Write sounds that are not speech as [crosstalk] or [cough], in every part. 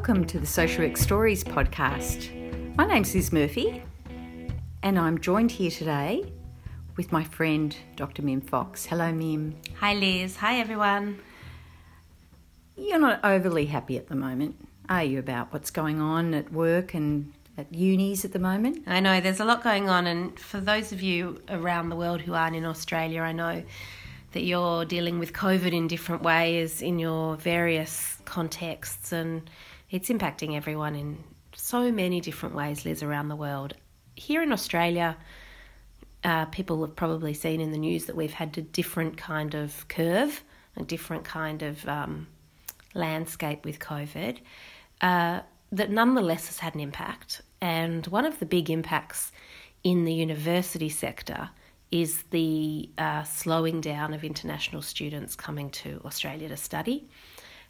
Welcome to the Social Work Stories podcast. My name's Lis Murphy, and I'm joined here today with my friend Dr. Mim Fox. Hello, Mim. Hi, Lis. Hi, everyone. You're not overly happy at the moment, are you, about what's going on at work and at unis at the moment? I know there's a lot going on, and for those of you around the world who aren't in Australia, I know that you're dealing with COVID in different ways in your various contexts, and it's impacting everyone in so many different ways, Lis, around the world. Here in Australia, uh, people have probably seen in the news that we've had a different kind of curve, a different kind of um, landscape with COVID, uh, that nonetheless has had an impact. And one of the big impacts in the university sector is the uh, slowing down of international students coming to Australia to study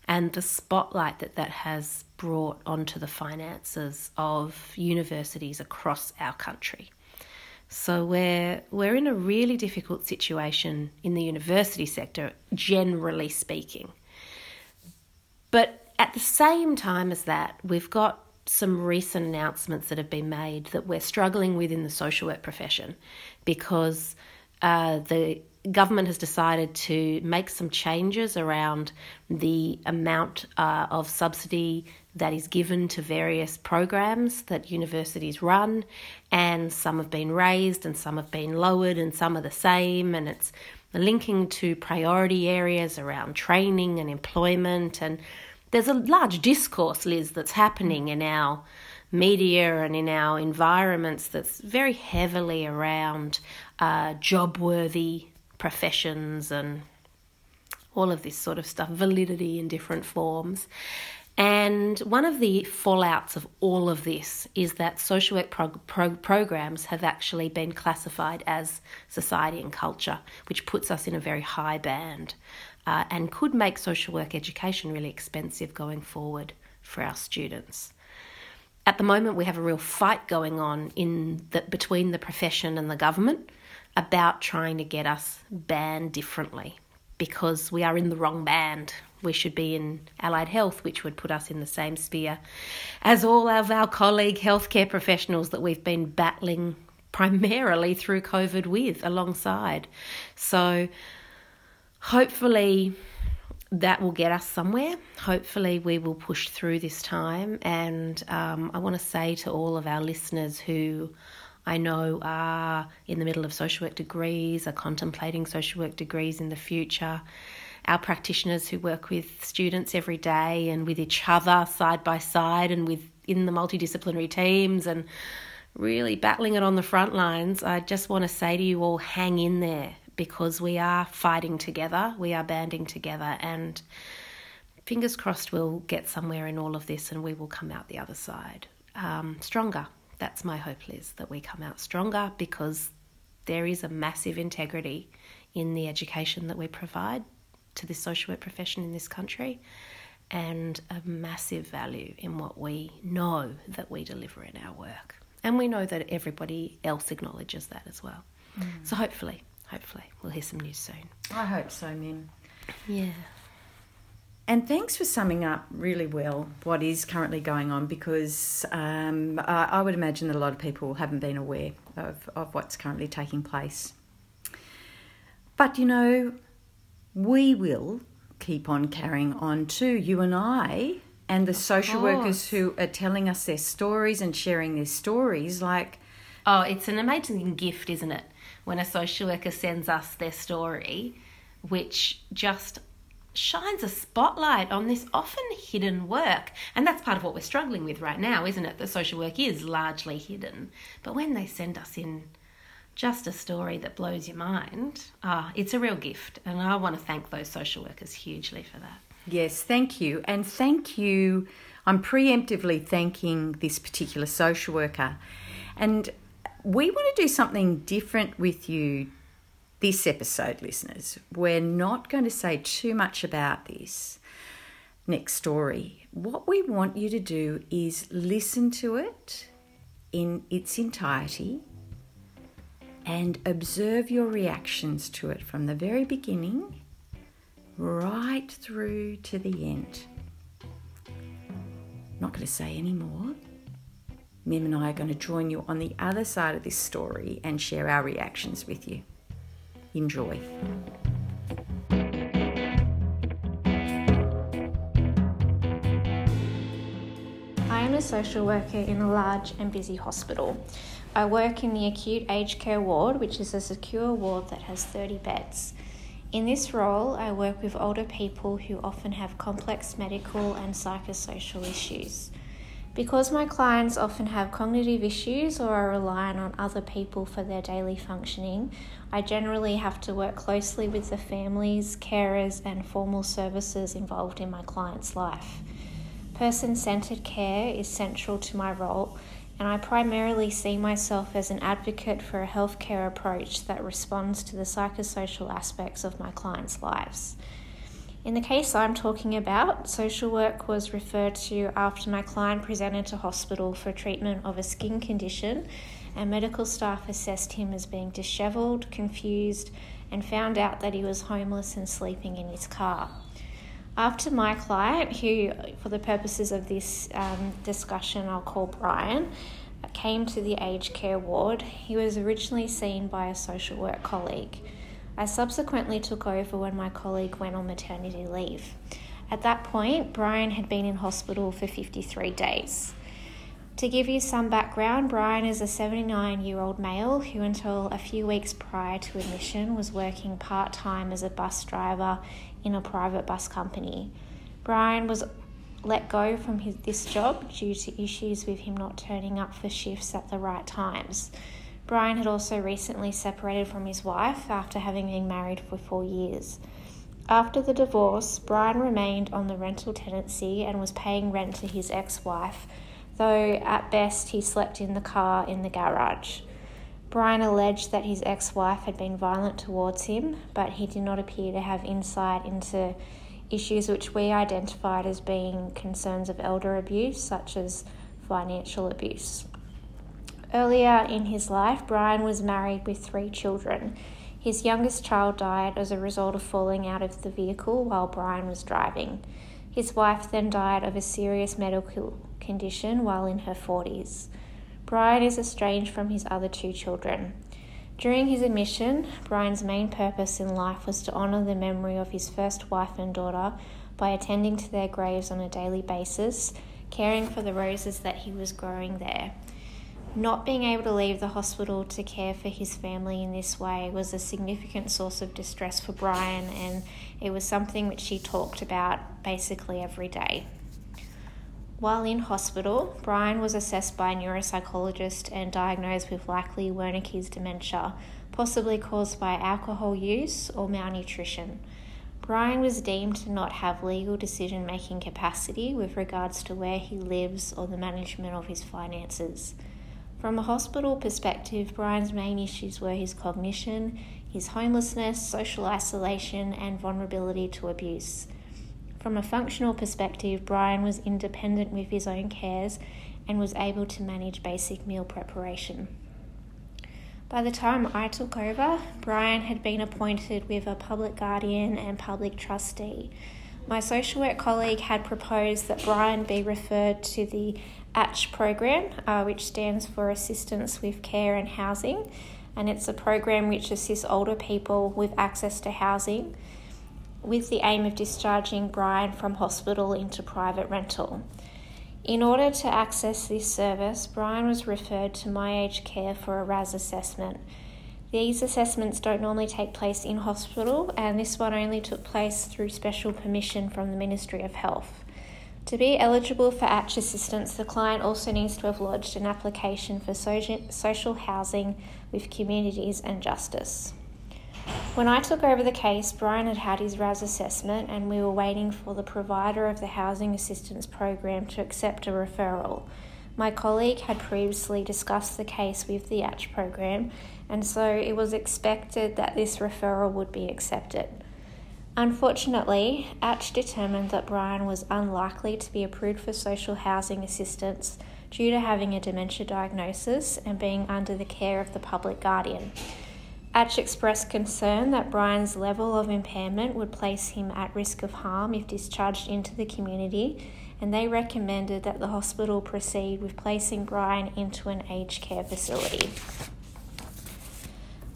and the spotlight that that has brought onto the finances of universities across our country. So we're we're in a really difficult situation in the university sector generally speaking. But at the same time as that, we've got some recent announcements that have been made that we're struggling with in the social work profession because uh, the government has decided to make some changes around the amount uh, of subsidy that is given to various programs that universities run, and some have been raised and some have been lowered, and some are the same, and it's linking to priority areas around training and employment and there's a large discourse, Lis, that's happening in our media and in our environments that's very heavily around uh, job worthy professions and all of this sort of stuff, validity in different forms. And one of the fallouts of all of this is that social work prog- pro- programs have actually been classified as society and culture, which puts us in a very high band uh, and could make social work education really expensive going forward for our students. At the moment, we have a real fight going on in the, between the profession and the government about trying to get us banned differently because we are in the wrong band. We should be in allied health, which would put us in the same sphere as all of our colleague healthcare professionals that we've been battling primarily through COVID with alongside. So, hopefully that will get us somewhere. Hopefully, we will push through this time. And um, I want to say to all of our listeners who I know are in the middle of social work degrees, are contemplating social work degrees in the future, our practitioners who work with students every day and with each other side by side and within the multidisciplinary teams and really battling it on the front lines. I just want to say to you all hang in there because we are fighting together, we are banding together, and fingers crossed we'll get somewhere in all of this and we will come out the other side um, stronger. That's my hope, Lis, that we come out stronger because there is a massive integrity in the education that we provide to the social work profession in this country and a massive value in what we know that we deliver in our work. And we know that everybody else acknowledges that as well. Mm. So hopefully hopefully we'll hear some news soon. I hope so, Mim. Yeah. And thanks for summing up really well what is currently going on because um, I, I would imagine that a lot of people haven't been aware of, of what's currently taking place. But you know, we will keep on carrying on too, you and I, and the social workers who are telling us their stories and sharing their stories. Like, oh, it's an amazing gift, isn't it? when a social worker sends us their story, which just shines a spotlight on this often hidden work. And that's part of what we're struggling with right now, isn't it? That social work is largely hidden. But when they send us in just a story that blows your mind, ah, it's a real gift. And I want to thank those social workers hugely for that. Yes, thank you. And thank you. I'm preemptively thanking this particular social worker. And we want to do something different with you this episode, listeners. We're not going to say too much about this next story. What we want you to do is listen to it in its entirety and observe your reactions to it from the very beginning right through to the end. not going to say any more. Mim and I are going to join you on the other side of this story and share our reactions with you. Enjoy. I am a social worker in a large and busy hospital. I work in the acute aged care ward, which is a secure ward that has 30 beds. In this role, I work with older people who often have complex medical and psychosocial issues. Because my clients often have cognitive issues or are reliant on other people for their daily functioning, I generally have to work closely with the families, carers, and formal services involved in my client's life. Person centered care is central to my role, and I primarily see myself as an advocate for a healthcare approach that responds to the psychosocial aspects of my clients' lives. In the case I'm talking about, social work was referred to after my client presented to hospital for treatment of a skin condition, and medical staff assessed him as being dishevelled, confused, and found out that he was homeless and sleeping in his car. After my client, who, for the purposes of this um, discussion, I'll call Brian, came to the aged care ward, he was originally seen by a social work colleague. I subsequently took over when my colleague went on maternity leave. At that point, Brian had been in hospital for 53 days. To give you some background, Brian is a 79 year old male who, until a few weeks prior to admission, was working part time as a bus driver in a private bus company. Brian was let go from his, this job due to issues with him not turning up for shifts at the right times. Brian had also recently separated from his wife after having been married for four years. After the divorce, Brian remained on the rental tenancy and was paying rent to his ex wife, though at best he slept in the car in the garage. Brian alleged that his ex wife had been violent towards him, but he did not appear to have insight into issues which we identified as being concerns of elder abuse, such as financial abuse. Earlier in his life, Brian was married with three children. His youngest child died as a result of falling out of the vehicle while Brian was driving. His wife then died of a serious medical condition while in her 40s. Brian is estranged from his other two children. During his admission, Brian's main purpose in life was to honour the memory of his first wife and daughter by attending to their graves on a daily basis, caring for the roses that he was growing there. Not being able to leave the hospital to care for his family in this way was a significant source of distress for Brian, and it was something which he talked about basically every day. While in hospital, Brian was assessed by a neuropsychologist and diagnosed with likely Wernicke's dementia, possibly caused by alcohol use or malnutrition. Brian was deemed to not have legal decision making capacity with regards to where he lives or the management of his finances. From a hospital perspective, Brian's main issues were his cognition, his homelessness, social isolation, and vulnerability to abuse. From a functional perspective, Brian was independent with his own cares and was able to manage basic meal preparation. By the time I took over, Brian had been appointed with a public guardian and public trustee. My social work colleague had proposed that Brian be referred to the ACH program, uh, which stands for Assistance with Care and Housing, and it's a program which assists older people with access to housing with the aim of discharging Brian from hospital into private rental. In order to access this service, Brian was referred to My Aged Care for a RAS assessment. These assessments don't normally take place in hospital, and this one only took place through special permission from the Ministry of Health. To be eligible for ACH assistance, the client also needs to have lodged an application for social housing with Communities and Justice. When I took over the case, Brian had had his RAS assessment and we were waiting for the provider of the Housing Assistance Program to accept a referral. My colleague had previously discussed the case with the ACH program, and so it was expected that this referral would be accepted. Unfortunately, ACH determined that Brian was unlikely to be approved for social housing assistance due to having a dementia diagnosis and being under the care of the public guardian. Atch expressed concern that Brian's level of impairment would place him at risk of harm if discharged into the community, and they recommended that the hospital proceed with placing Brian into an aged care facility.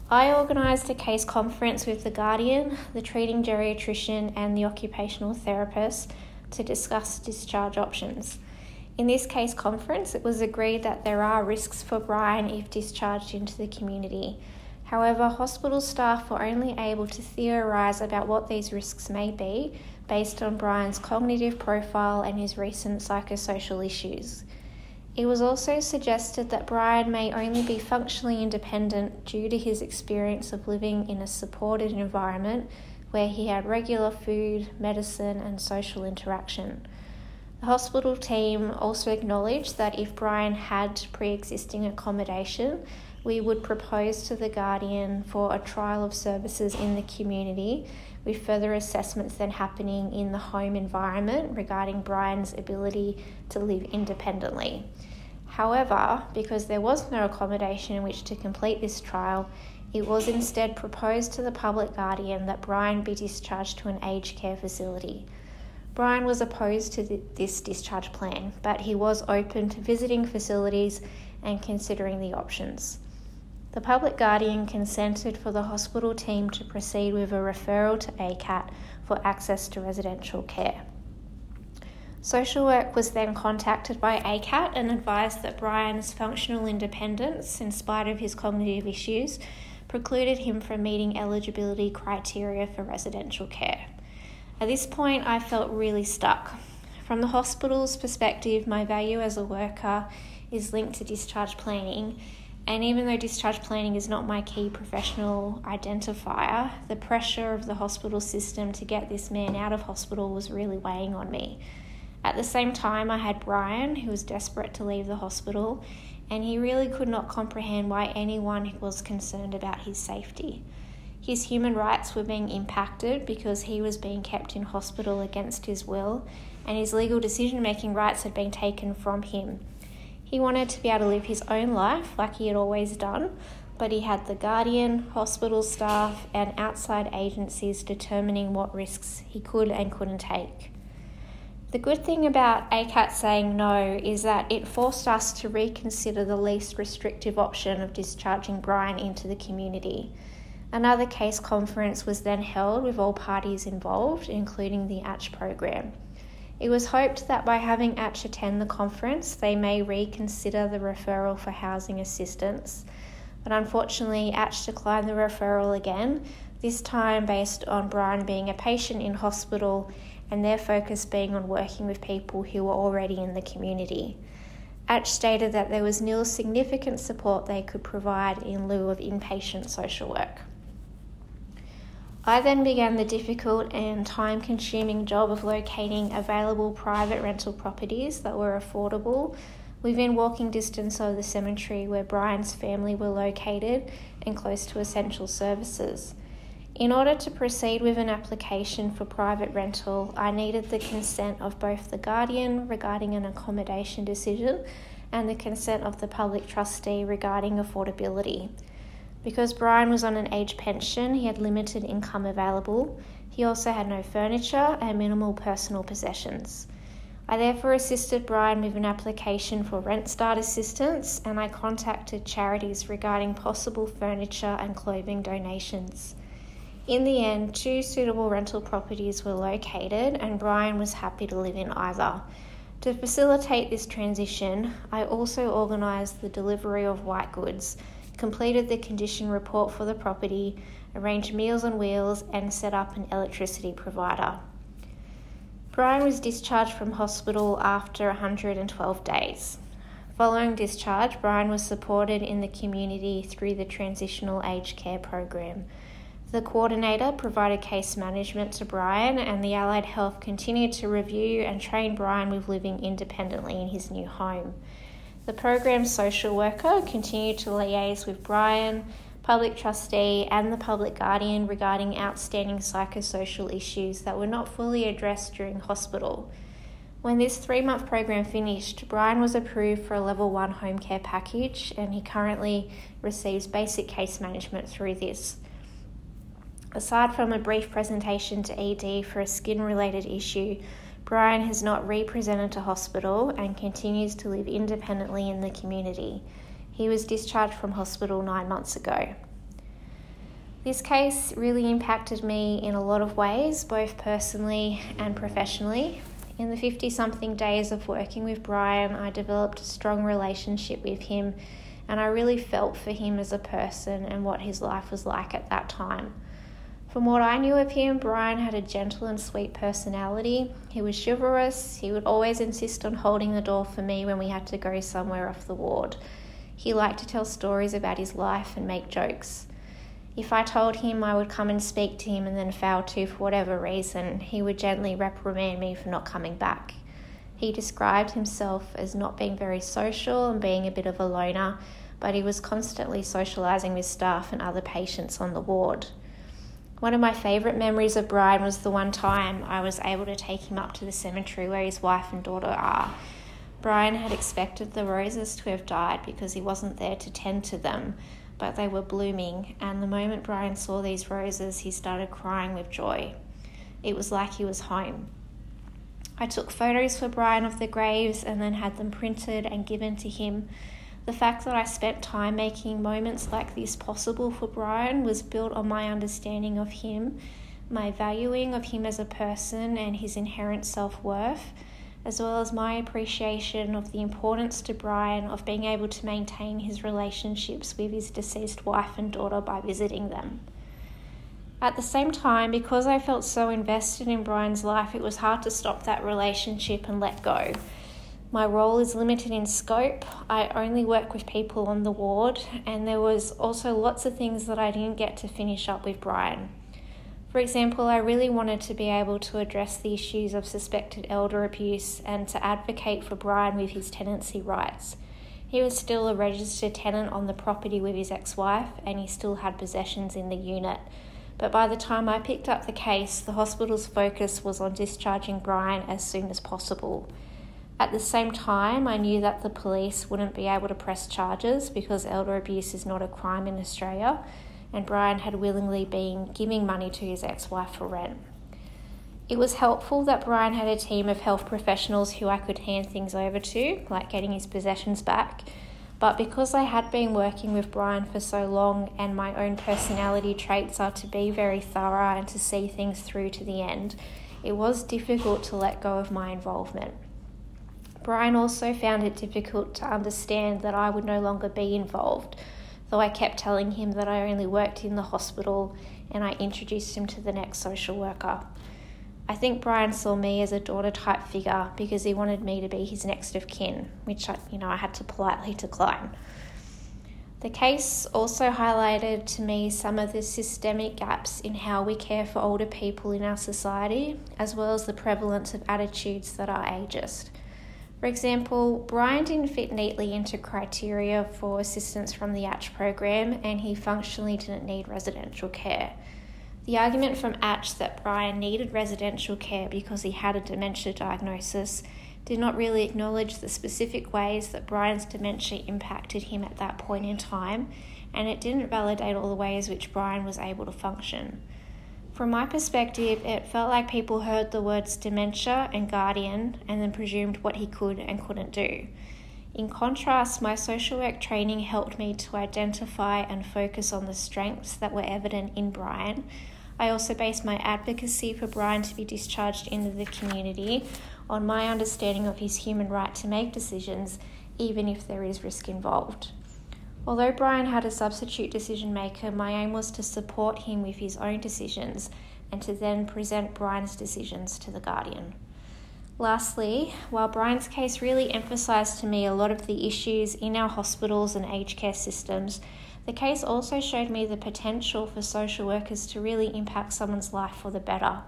I organised a case conference with the Guardian, the treating geriatrician, and the occupational therapist to discuss discharge options. In this case conference, it was agreed that there are risks for Brian if discharged into the community. However, hospital staff were only able to theorise about what these risks may be based on Brian's cognitive profile and his recent psychosocial issues. It was also suggested that Brian may only be functionally independent due to his experience of living in a supported environment where he had regular food, medicine, and social interaction. The hospital team also acknowledged that if Brian had pre existing accommodation, we would propose to the Guardian for a trial of services in the community with further assessments then happening in the home environment regarding Brian's ability to live independently. However, because there was no accommodation in which to complete this trial, it was instead proposed to the public guardian that Brian be discharged to an aged care facility. Brian was opposed to this discharge plan, but he was open to visiting facilities and considering the options. The public guardian consented for the hospital team to proceed with a referral to ACAT for access to residential care. Social work was then contacted by ACAT and advised that Brian's functional independence, in spite of his cognitive issues, precluded him from meeting eligibility criteria for residential care. At this point, I felt really stuck. From the hospital's perspective, my value as a worker is linked to discharge planning, and even though discharge planning is not my key professional identifier, the pressure of the hospital system to get this man out of hospital was really weighing on me. At the same time, I had Brian, who was desperate to leave the hospital, and he really could not comprehend why anyone was concerned about his safety. His human rights were being impacted because he was being kept in hospital against his will, and his legal decision making rights had been taken from him. He wanted to be able to live his own life like he had always done, but he had the guardian, hospital staff, and outside agencies determining what risks he could and couldn't take. The good thing about ACAT saying no is that it forced us to reconsider the least restrictive option of discharging Brian into the community. Another case conference was then held with all parties involved, including the ATCH program. It was hoped that by having ATCH attend the conference, they may reconsider the referral for housing assistance. But unfortunately, ATCH declined the referral again, this time based on Brian being a patient in hospital and their focus being on working with people who were already in the community. ATCH stated that there was nil significant support they could provide in lieu of inpatient social work. I then began the difficult and time consuming job of locating available private rental properties that were affordable within walking distance of the cemetery where Brian's family were located and close to essential services. In order to proceed with an application for private rental, I needed the consent of both the guardian regarding an accommodation decision and the consent of the public trustee regarding affordability. Because Brian was on an age pension, he had limited income available. He also had no furniture and minimal personal possessions. I therefore assisted Brian with an application for Rent Start assistance and I contacted charities regarding possible furniture and clothing donations. In the end, two suitable rental properties were located and Brian was happy to live in either. To facilitate this transition, I also organised the delivery of white goods completed the condition report for the property, arranged Meals on Wheels, and set up an electricity provider. Brian was discharged from hospital after 112 days. Following discharge, Brian was supported in the community through the Transitional Aged Care Program. The coordinator provided case management to Brian, and the Allied Health continued to review and train Brian with living independently in his new home. The program's social worker continued to liaise with Brian, public trustee, and the public guardian regarding outstanding psychosocial issues that were not fully addressed during hospital. When this three month program finished, Brian was approved for a level one home care package and he currently receives basic case management through this. Aside from a brief presentation to ED for a skin related issue, Brian has not re-presented to hospital and continues to live independently in the community. He was discharged from hospital nine months ago. This case really impacted me in a lot of ways, both personally and professionally. In the 50 something days of working with Brian, I developed a strong relationship with him and I really felt for him as a person and what his life was like at that time. From what I knew of him, Brian had a gentle and sweet personality. He was chivalrous. He would always insist on holding the door for me when we had to go somewhere off the ward. He liked to tell stories about his life and make jokes. If I told him I would come and speak to him and then fail to for whatever reason, he would gently reprimand me for not coming back. He described himself as not being very social and being a bit of a loner, but he was constantly socialising with staff and other patients on the ward. One of my favourite memories of Brian was the one time I was able to take him up to the cemetery where his wife and daughter are. Brian had expected the roses to have died because he wasn't there to tend to them, but they were blooming, and the moment Brian saw these roses, he started crying with joy. It was like he was home. I took photos for Brian of the graves and then had them printed and given to him the fact that I spent time making moments like this possible for Brian was built on my understanding of him, my valuing of him as a person and his inherent self worth, as well as my appreciation of the importance to Brian of being able to maintain his relationships with his deceased wife and daughter by visiting them. At the same time, because I felt so invested in Brian's life, it was hard to stop that relationship and let go. My role is limited in scope. I only work with people on the ward, and there was also lots of things that I didn't get to finish up with Brian. For example, I really wanted to be able to address the issues of suspected elder abuse and to advocate for Brian with his tenancy rights. He was still a registered tenant on the property with his ex wife, and he still had possessions in the unit. But by the time I picked up the case, the hospital's focus was on discharging Brian as soon as possible. At the same time, I knew that the police wouldn't be able to press charges because elder abuse is not a crime in Australia, and Brian had willingly been giving money to his ex wife for rent. It was helpful that Brian had a team of health professionals who I could hand things over to, like getting his possessions back. But because I had been working with Brian for so long and my own personality traits are to be very thorough and to see things through to the end, it was difficult to let go of my involvement. Brian also found it difficult to understand that I would no longer be involved, though I kept telling him that I only worked in the hospital and I introduced him to the next social worker. I think Brian saw me as a daughter type figure because he wanted me to be his next of kin, which I, you know, I had to politely decline. The case also highlighted to me some of the systemic gaps in how we care for older people in our society, as well as the prevalence of attitudes that are ageist. For example, Brian didn't fit neatly into criteria for assistance from the ACH program and he functionally didn't need residential care. The argument from ACH that Brian needed residential care because he had a dementia diagnosis did not really acknowledge the specific ways that Brian's dementia impacted him at that point in time, and it didn't validate all the ways which Brian was able to function. From my perspective, it felt like people heard the words dementia and guardian and then presumed what he could and couldn't do. In contrast, my social work training helped me to identify and focus on the strengths that were evident in Brian. I also based my advocacy for Brian to be discharged into the community on my understanding of his human right to make decisions, even if there is risk involved. Although Brian had a substitute decision maker, my aim was to support him with his own decisions and to then present Brian's decisions to the Guardian. Lastly, while Brian's case really emphasised to me a lot of the issues in our hospitals and aged care systems, the case also showed me the potential for social workers to really impact someone's life for the better.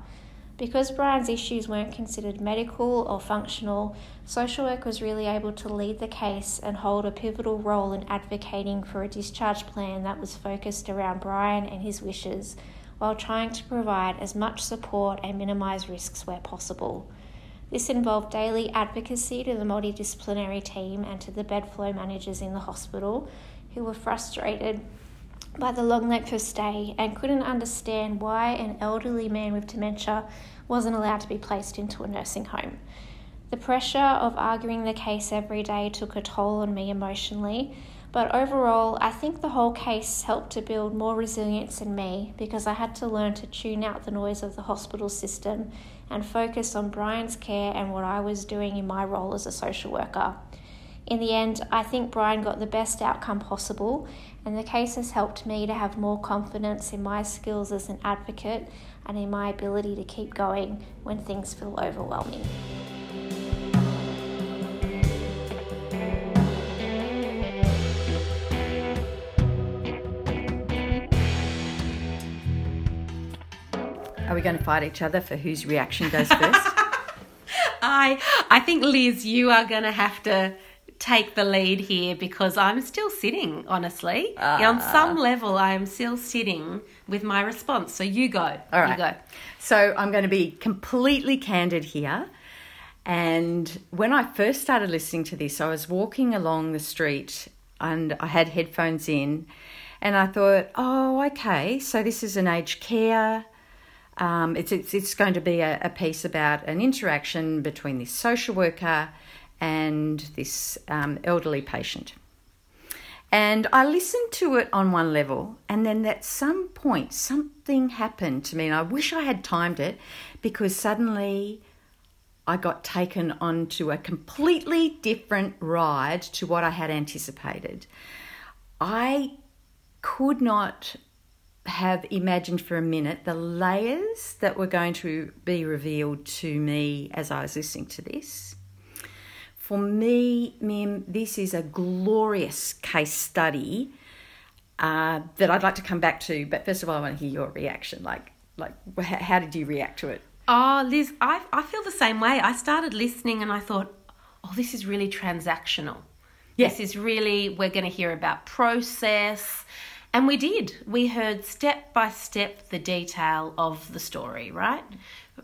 Because Brian's issues weren't considered medical or functional, social work was really able to lead the case and hold a pivotal role in advocating for a discharge plan that was focused around Brian and his wishes, while trying to provide as much support and minimise risks where possible. This involved daily advocacy to the multidisciplinary team and to the bed flow managers in the hospital who were frustrated by the long length of stay and couldn't understand why an elderly man with dementia wasn't allowed to be placed into a nursing home. The pressure of arguing the case every day took a toll on me emotionally, but overall, I think the whole case helped to build more resilience in me because I had to learn to tune out the noise of the hospital system and focus on Brian's care and what I was doing in my role as a social worker. In the end, I think Brian got the best outcome possible, and the case has helped me to have more confidence in my skills as an advocate and in my ability to keep going when things feel overwhelming. Are we going to fight each other for whose reaction goes first? [laughs] I I think Lis, you are going to have to take the lead here because I'm still sitting, honestly. On some level, I am still sitting with my response. So you go. All right. You go. So I'm going to be completely candid here. And when I first started listening to this, I was walking along the street and I had headphones in, and I thought, oh, okay, so this is an aged care. Um, it's, it's, it's going to be a, a piece about an interaction between this social worker and this um, elderly patient. And I listened to it on one level, and then at some point, something happened to me, and I wish I had timed it because suddenly I got taken onto a completely different ride to what I had anticipated. I could not have imagined for a minute the layers that were going to be revealed to me as I was listening to this. For me, Mim, this is a glorious case study uh, that I'd like to come back to. But first of all, I want to hear your reaction. Like, like, how did you react to it? Oh, Lis, I, I feel the same way. I started listening and I thought, oh, this is really transactional. Yeah. This is really, we're going to hear about process. And we did. We heard step by step the detail of the story, right?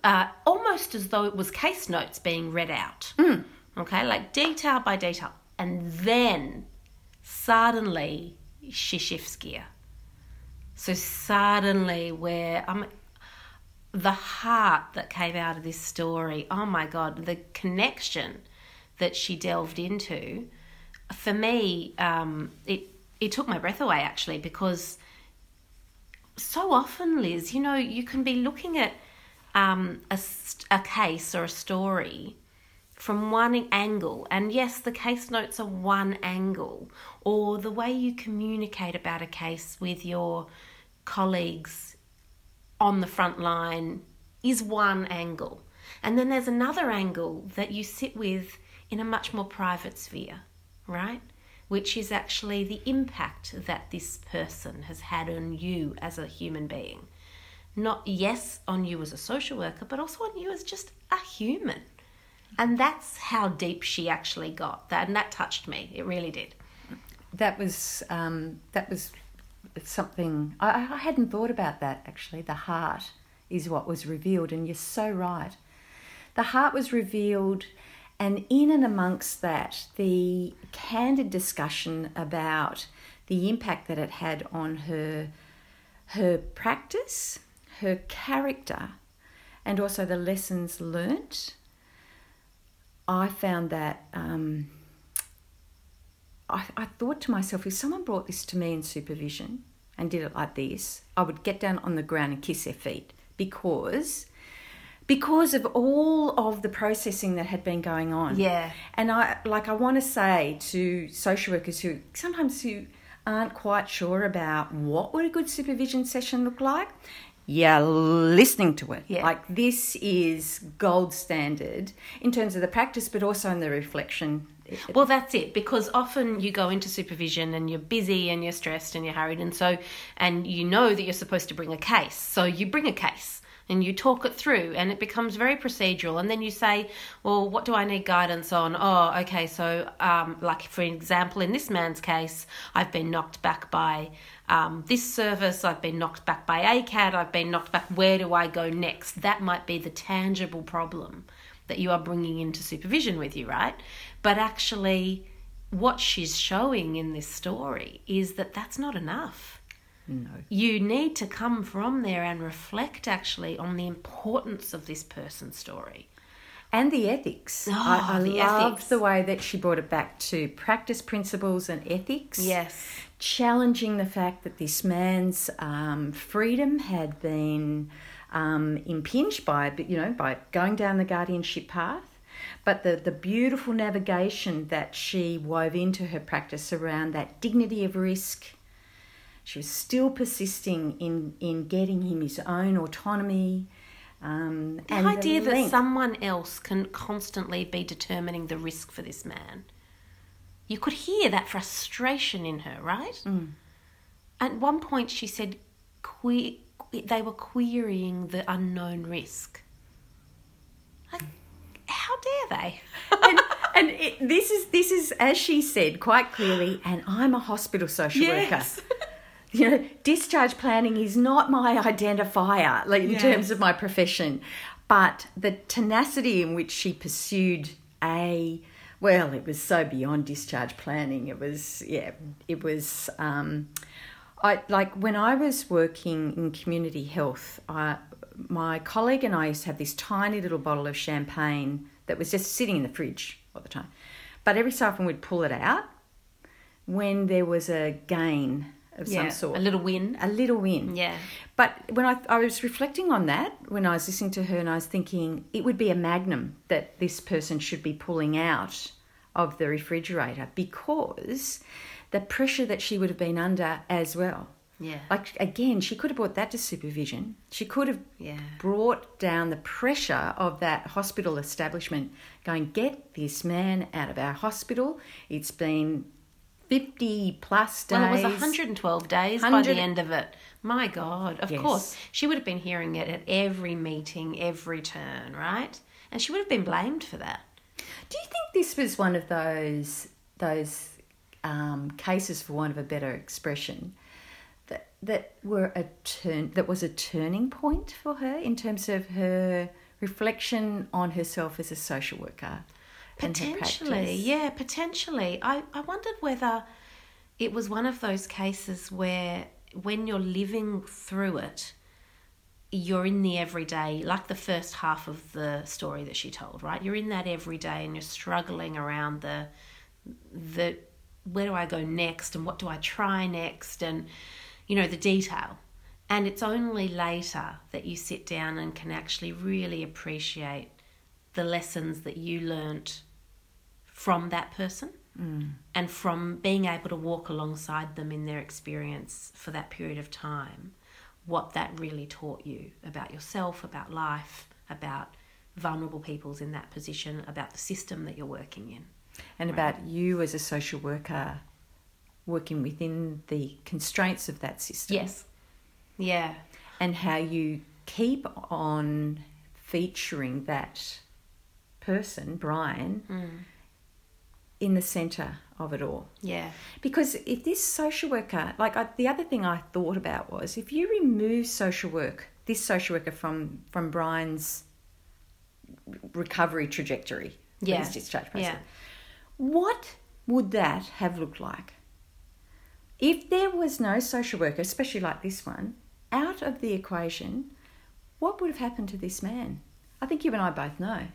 Uh, almost as though it was case notes being read out. Okay, like detail by detail. And then suddenly she shifts gear. So suddenly, where I'm, the heart that came out of this story, oh my God, the connection that she delved into, for me, um, it it took my breath away actually because so often, Lis, you know, you can be looking at um, a, a case or a story from one angle, and yes, the case notes are one angle, or the way you communicate about a case with your colleagues on the front line is one angle. And then there's another angle that you sit with in a much more private sphere, right? Which is actually the impact that this person has had on you as a human being. Not, yes, on you as a social worker, but also on you as just a human. And that's how deep she actually got that. And that touched me. It really did. That was um, that was something I, I hadn't thought about. That actually, the heart is what was revealed, and you're so right. The heart was revealed, and in and amongst that, the candid discussion about the impact that it had on her her practice, her character, and also the lessons learnt. I found that um, I, I thought to myself, if someone brought this to me in supervision and did it like this, I would get down on the ground and kiss their feet because because of all of the processing that had been going on. Yeah. And I like I want to say to social workers who sometimes who aren't quite sure about what would a good supervision session look like, yeah, listening to it. Yeah. Like this is gold standard in terms of the practice, but also in the reflection. Well, that's it because often you go into supervision and you're busy and you're stressed and you're hurried, and so, and you know that you're supposed to bring a case. So you bring a case and you talk it through, and it becomes very procedural. And then you say, Well, what do I need guidance on? Oh, okay, so, um, like for example, in this man's case, I've been knocked back by um, this service, I've been knocked back by ACAT, I've been knocked back. Where do I go next? That might be the tangible problem that you are bringing into supervision with you, right? But actually, what she's showing in this story is that that's not enough. No. You need to come from there and reflect actually on the importance of this person's story. And the ethics. Oh, I, I the loved ethics. the way that she brought it back to practice principles and ethics. Yes. challenging the fact that this man's um, freedom had been um, impinged by, you know, by going down the guardianship path. But the, the beautiful navigation that she wove into her practice around that dignity of risk, she was still persisting in, in getting him his own autonomy. Um, The and idea that someone else can constantly be determining the risk for this man. You could hear that frustration in her, right? At one point, she said que- they were querying the unknown risk. Like, how dare they? [laughs] and and it, this is this is as she said quite clearly and i'm a hospital social Yes. worker [laughs] [laughs] you know discharge planning is not my identifier like in Yes. terms of my profession but the tenacity in which she pursued a well it was so beyond discharge planning it was yeah it was um I like when I was working in community health, I, my colleague and I used to have this tiny little bottle of champagne that was just sitting in the fridge all the time. But every so often we'd pull it out when there was a gain of some sort, a little win. a little win. Yeah. But when I, I was reflecting on that, when I was listening to her, and I was thinking it would be a magnum that this person should be pulling out of the refrigerator because the pressure that she would have been under as well. Yeah. Like, again, she could have brought that to supervision. She could have Yeah. brought down the pressure of that hospital establishment going, get this man out of our hospital. It's been 50 plus days. Well, it was 112 days by the end of it. My God. Of Yes. course. She would have been hearing it at every meeting, every turn, right? And she would have been blamed for that. Do you think this was one of those those um, cases, for want of a better expression, that that were a turn that was a turning point for her in terms of her reflection on herself as a social worker? Potentially, yeah, potentially. I, I wondered whether it was one of those cases where when you're living through it, you're in the everyday, like the first half of the story that she told, right? You're in that everyday and you're struggling around the the where do I go next and what do I try next and you know the detail. And it's only later that you sit down and can actually really appreciate the lessons that you learnt from that person mm. and from being able to walk alongside them in their experience for that period of time, what that really taught you about yourself, about life, about vulnerable peoples in that position, about the system that you're working in. and about you as a social worker working within the constraints of that system. Yes. Yeah. and how you keep on featuring that person, Brian, mm. in the centre of it all. Yeah. Because if this social worker, like I, the other thing I thought about was if you remove social work, this social worker from from Brian's recovery trajectory, Yeah. his discharge process, Yeah. what would that have looked like? If there was no social worker, especially like this one, out of the equation, what would have happened to this man? I think you and I both know.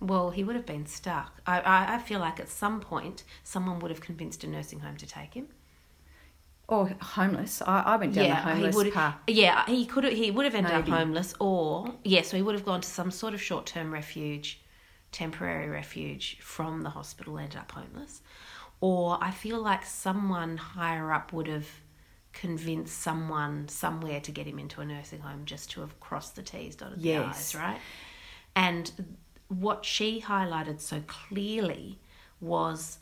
Well, he would have been stuck. I, I, I feel like at some point someone would have convinced a nursing home to take him. Or homeless. I, I went down the homeless he path. Yeah, he could. He would have ended Maybe. up homeless, or yeah, so he would have gone to some sort of short-term refuge, temporary refuge from the hospital. Ended up homeless, or I feel like someone higher up would have convinced someone somewhere to get him into a nursing home just to have crossed the T's, dotted Yes. the I's, right? And what she highlighted so clearly was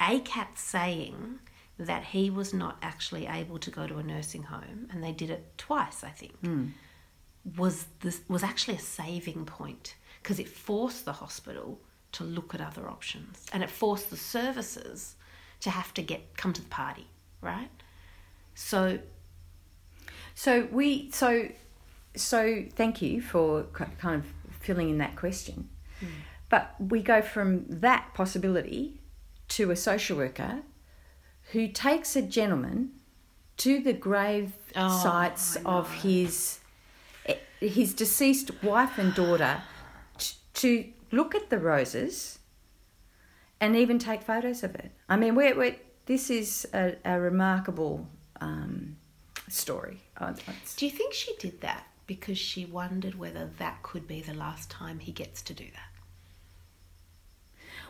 ACAT saying that he was not actually able to go to a nursing home, and they did it twice, I think, hmm. was this was actually a saving point because it forced the hospital to look at other options, and it forced the services to have to get come to the party, right? So So we so so thank you for kind of filling in that question. But we go from that possibility to a social worker who takes a gentleman to the grave Oh, sites of his eh, his deceased wife and daughter t- to look at the roses and even take photos of it. I mean, we're, we're, this is a, a remarkable um, story. Uh, Do you think she did that because she wondered whether that could be the last time he gets to do that?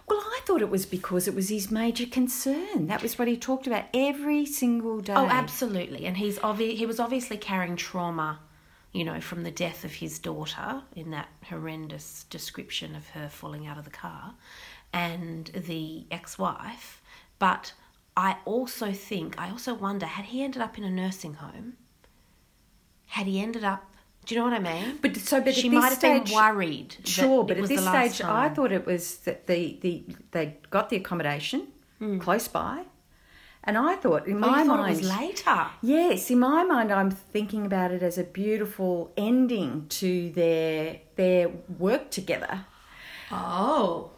Well, I thought it was because it was his major concern. That was what he talked about every single day. Oh, absolutely. And he's obvi- he was obviously carrying trauma, you know, from the death of his daughter in that horrendous description of her falling out of the car and the ex-wife. But I also think, I also wonder, had he ended up in a nursing home? Had he ended up, do you know what I mean? But so, but she might this have stage, been worried. Sure, but at this stage, I thought it was that the, the they got the accommodation hmm. close by, and I thought in. Oh, my mind it was later. Yes, in my mind, I'm thinking about it as a beautiful ending to their their work together. Oh.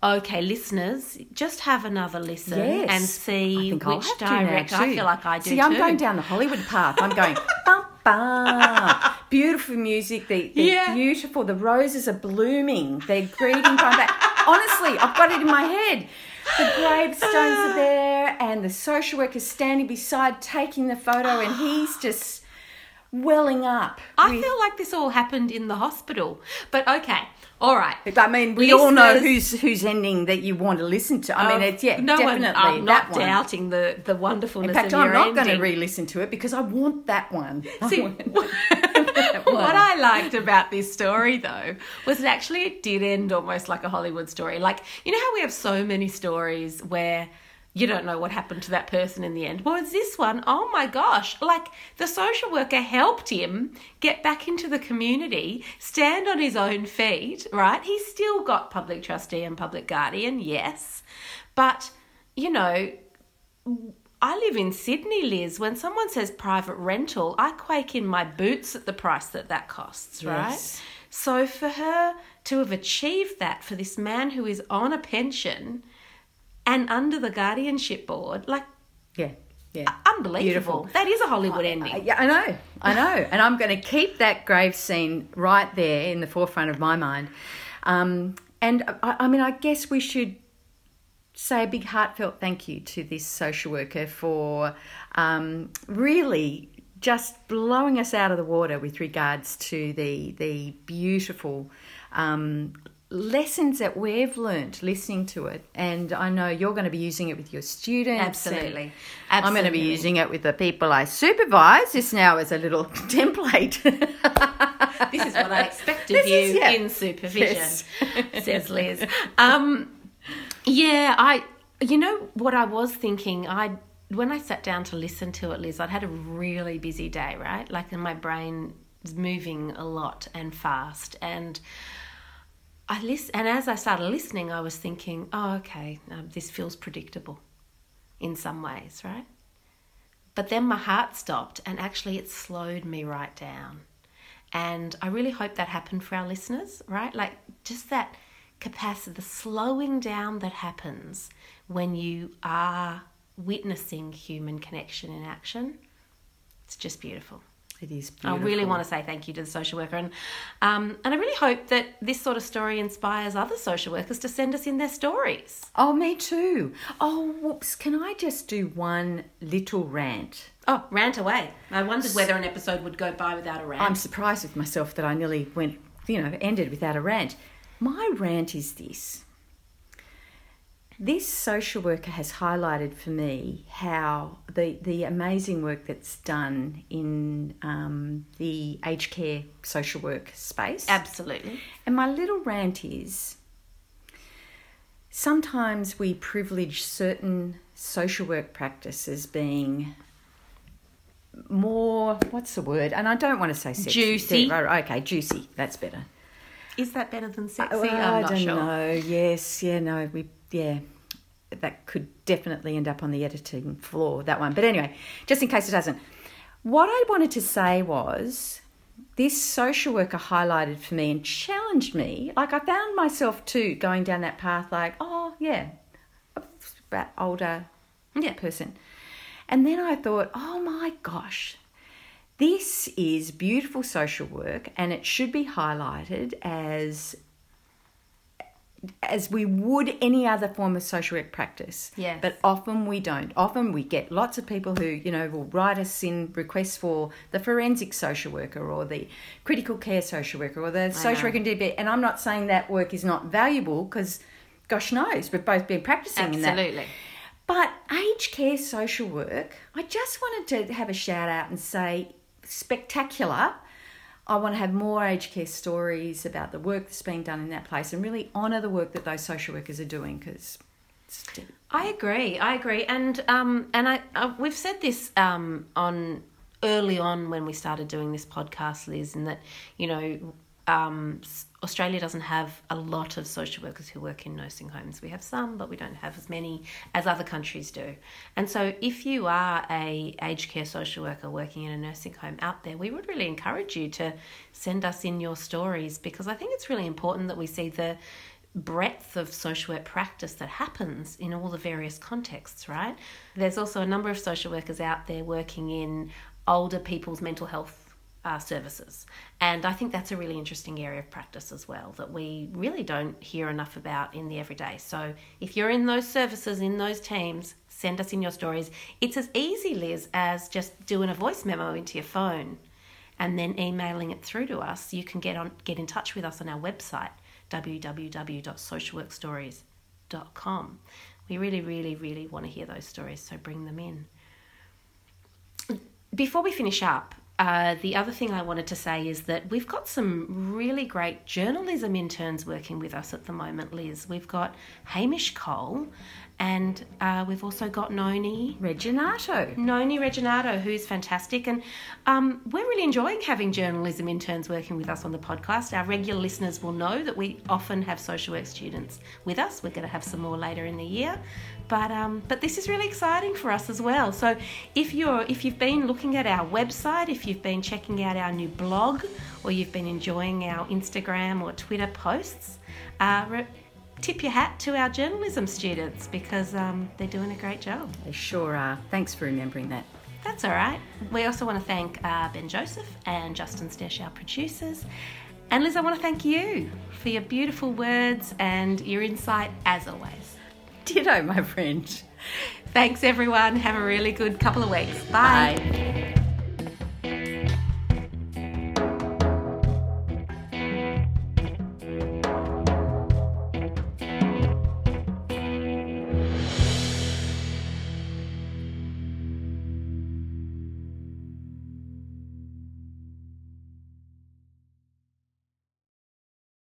Okay, listeners, just have another listen Yes, and see which I'll have to direction. I feel like I do See, I'm too. going down the Hollywood path. I'm going. [laughs] bum, bum. Beautiful music. Yeah. beautiful. The roses are blooming. They're greeting from back. [laughs] Honestly, I've got it in my head. The gravestones are there, and the social worker's standing beside, taking the photo, and [gasps] he's just welling up. I with- feel like this all happened in the hospital. But okay, all right. I mean, we all know Listeners- who's ending that you want to listen to. I mean, Oh, it's yeah, no definitely one, I'm that not one. doubting the the wonderfulness In fact, of I'm not going to re-listen to it because I want that one. See, [laughs] [laughs] [laughs] what I liked about this story, though, was that actually it did end almost like a Hollywood story. Like, you know how we have so many stories where you don't know what happened to that person in the end? Well, it's this one, oh my gosh, like the social worker helped him get back into the community, stand on his own feet, right? He's still got public trustee and public guardian, yes. But, you know, I live in Sydney, Lis. When someone says private rental, I quake in my boots at the price that that costs, right? Yes. So for her to have achieved that for this man who is on a pension and under the guardianship board, like yeah, yeah. unbelievable. Beautiful. That is a Hollywood ending. Uh, yeah, I know, I know, [laughs] and I'm going to keep that grave scene right there in the forefront of my mind. Um, and I, I mean, I guess we should say a big heartfelt thank you to this social worker for um, really just blowing us out of the water with regards to the the beautiful um, lessons that we've learnt listening to it. And I know you're going to be using it with your students. Absolutely. and I'm going to be using it with the people I supervise. This now is a little [laughs] template. this is what I expect of This you is- yeah. in supervision, Yes. says Lis. Um, yeah, I. You know what I was thinking? I when I sat down to listen to it, Lis, I'd had a really busy day, right? Like, my brain was moving a lot and fast, and I listen. And as I started listening, I was thinking, oh, okay, um, this feels predictable in some ways, right? But then my heart stopped, and actually, it slowed me right down. And I really hope that happened for our listeners, right? Like just that capacity, the slowing down that happens when you are witnessing human connection in action. It's just beautiful. it is I really want to say thank you to the social worker, and um, and I really hope that this sort of story inspires other social workers to send us in their stories. Oh, me too. Oh, whoops. Can I just do one little rant? Oh, rant away! I wondered whether an episode would go by without a rant. I'm surprised with myself that I nearly went, you know, ended without a rant. My rant is this. This social worker has highlighted for me how the, the amazing work that's done in um, the aged care social work space. Absolutely. And my little rant is sometimes we privilege certain social work practices being more, what's the word? And I don't want to say sexy. Juicy. Okay, juicy. That's better. Is that better than sexy? Well, I'm I not don't sure. know. Yes, yeah, no, we, yeah. That could definitely end up on the editing floor, that one. But anyway, just in case it doesn't. What I wanted to say was this social worker highlighted for me and challenged challenged me. Like I found myself too going down that path. Like, oh yeah, about older Yeah. person, and then I thought, oh my gosh, this is beautiful social work, and it should be highlighted as as we would any other form of social work practice. Yes. But often we don't. Often we get lots of people who, you know, will write us in requests for the forensic social worker or the critical care social worker or the social know. worker in DB. And I'm not saying that work is not valuable because, gosh knows, we've both been practicing in that. Absolutely. But aged care social work, I just wanted to have a shout out and say spectacular. I want to have more aged care stories about the work that's being done in that place and really honour the work that those social workers are doing because I agree. I agree, and um, and I uh, we've said this um on early on when we started doing this podcast, Lis, and that you know um, Australia doesn't have a lot of social workers who work in nursing homes. We have some, but we don't have as many as other countries do. And so, if you are a aged care social worker working in a nursing home out there, we would really encourage you to send us in your stories because I think it's really important that we see the breadth of social work practice that happens in all the various contexts, right? There's also a number of social workers out there working in older people's mental health uh, services. And I think that's a really interesting area of practice as well that we really don't hear enough about in the everyday. So if you're in those services, in those teams, send us in your stories. It's as easy, Lis, as just doing a voice memo into your phone and then emailing it through to us. You can get on get in touch with us on our website www.socialworkstories.com. We really, really, really want to hear those stories, so bring them in. Before we finish up, uh, the other thing I wanted to say is that we've got some really great journalism interns working with us at the moment, Lis. We've got Hamish Cole, and uh, we've also got Noni Reginato. Noni Reginato, who's fantastic. And um, we're really enjoying having journalism interns working with us on the podcast. Our regular listeners will know that we often have social work students with us. We're going to have some more later in the year. But, um, but this is really exciting for us as well. So if you're if you've been looking at our website, if you've been checking out our new blog, or you've been enjoying our Instagram or Twitter posts, uh, re- tip your hat to our journalism students because um, they're doing a great job. They sure are. Thanks for remembering that. That's all right. We also want to thank uh, Ben Joseph and Justin Stech, our producers. And Lis, I want to thank you for your beautiful words and your insight as always. Ditto, oh, my friend. Thanks, everyone. Have a really good couple of weeks. Bye. Bye.